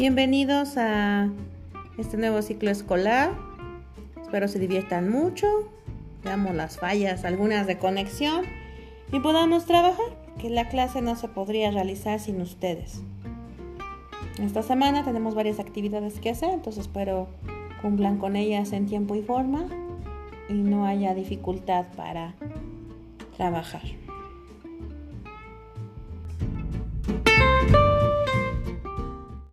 Bienvenidos a este nuevo ciclo escolar. Espero se diviertan mucho, veamos las fallas, algunas de conexión y podamos trabajar, que la clase no se podría realizar sin ustedes. Esta semana tenemos varias actividades que hacer, entonces espero cumplan con ellas en tiempo y forma y no haya dificultad para trabajar.